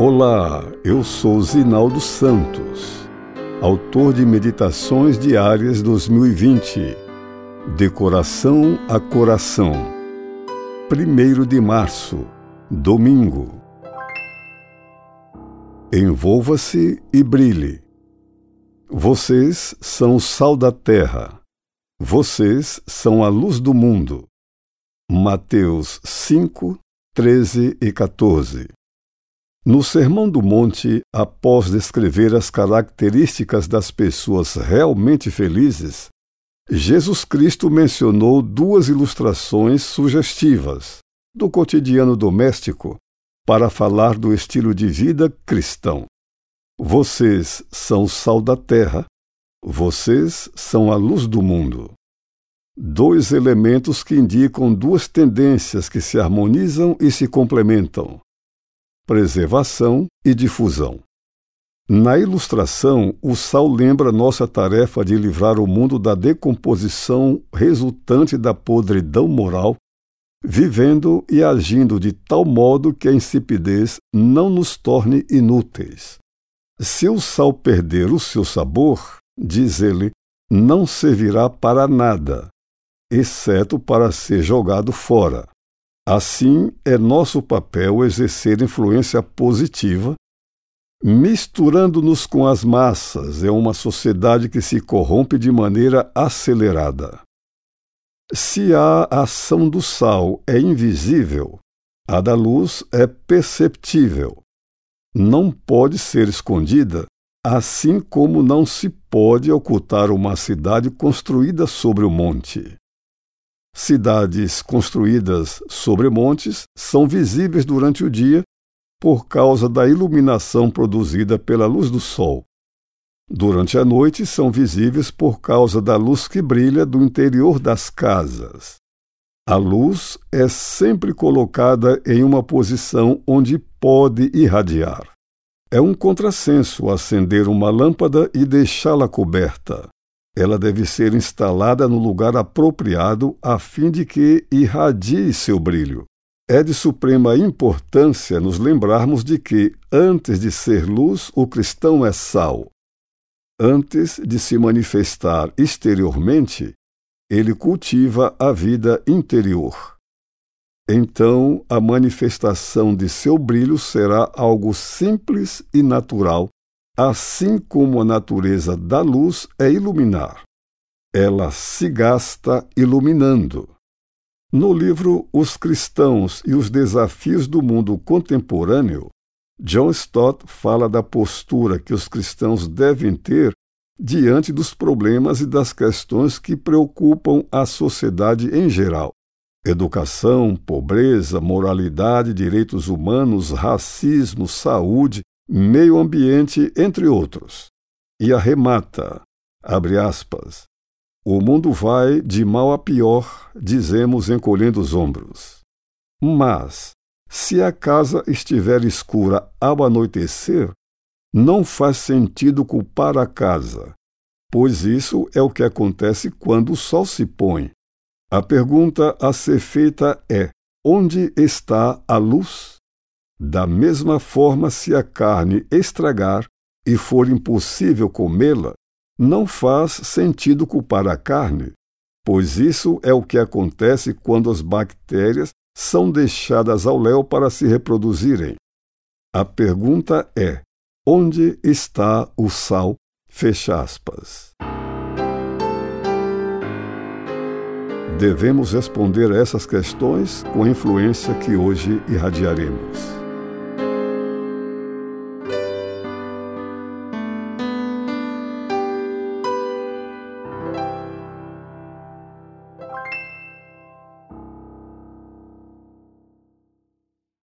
Olá, eu sou Zinaldo Santos, autor de Meditações Diárias 2020, Decoração a Coração, 1 de março, domingo. Envolva-se e brilhe. Vocês são o sal da terra. Vocês são a luz do mundo. Mateus 5, 13 e 14. No Sermão do Monte, após descrever as características das pessoas realmente felizes, Jesus Cristo mencionou duas ilustrações sugestivas do cotidiano doméstico para falar do estilo de vida cristão. Vocês são o sal da terra, vocês são a luz do mundo. Dois elementos que indicam duas tendências que se harmonizam e se complementam preservação e difusão. Na ilustração, o sal lembra nossa tarefa de livrar o mundo da decomposição resultante da podridão moral, vivendo e agindo de tal modo que a insipidez não nos torne inúteis. Se o sal perder o seu sabor, diz ele, não servirá para nada, exceto para ser jogado fora. Assim, é nosso papel exercer influência positiva, misturando-nos com as massas é uma sociedade que se corrompe de maneira acelerada. Se a ação do sal é invisível, a da luz é perceptível. Não pode ser escondida, assim como não se pode ocultar uma cidade construída sobre o monte. Cidades construídas sobre montes são visíveis durante o dia por causa da iluminação produzida pela luz do sol. Durante a noite são visíveis por causa da luz que brilha do interior das casas. A luz é sempre colocada em uma posição onde pode irradiar. É um contrassenso acender uma lâmpada e deixá-la coberta ela deve ser instalada no lugar apropriado a fim de que irradie seu brilho. É de suprema importância nos lembrarmos de que, antes de ser luz, o cristão é sal. Antes de se manifestar exteriormente, ele cultiva a vida interior. Então, a manifestação de seu brilho será algo simples e natural, assim como a natureza da luz é iluminar. Ela se gasta iluminando. No livro Os Cristãos e os Desafios do Mundo Contemporâneo, John Stott fala da postura que os cristãos devem ter diante dos problemas e das questões que preocupam a sociedade em geral. Educação, pobreza, moralidade, direitos humanos, racismo, saúde, meio ambiente, entre outros. E arremata, abre aspas, o mundo vai de mal a pior, dizemos encolhendo os ombros. Mas, se a casa estiver escura ao anoitecer, não faz sentido culpar a casa, pois isso é o que acontece quando o sol se põe. A pergunta a ser feita é: onde está a luz? Da mesma forma, se a carne estragar e for impossível comê-la, não faz sentido culpar a carne, pois isso é o que acontece quando as bactérias são deixadas ao léu para se reproduzirem. A pergunta é: onde está o sal? Fecha aspas. Devemos responder a essas questões com a influência que hoje irradiaremos.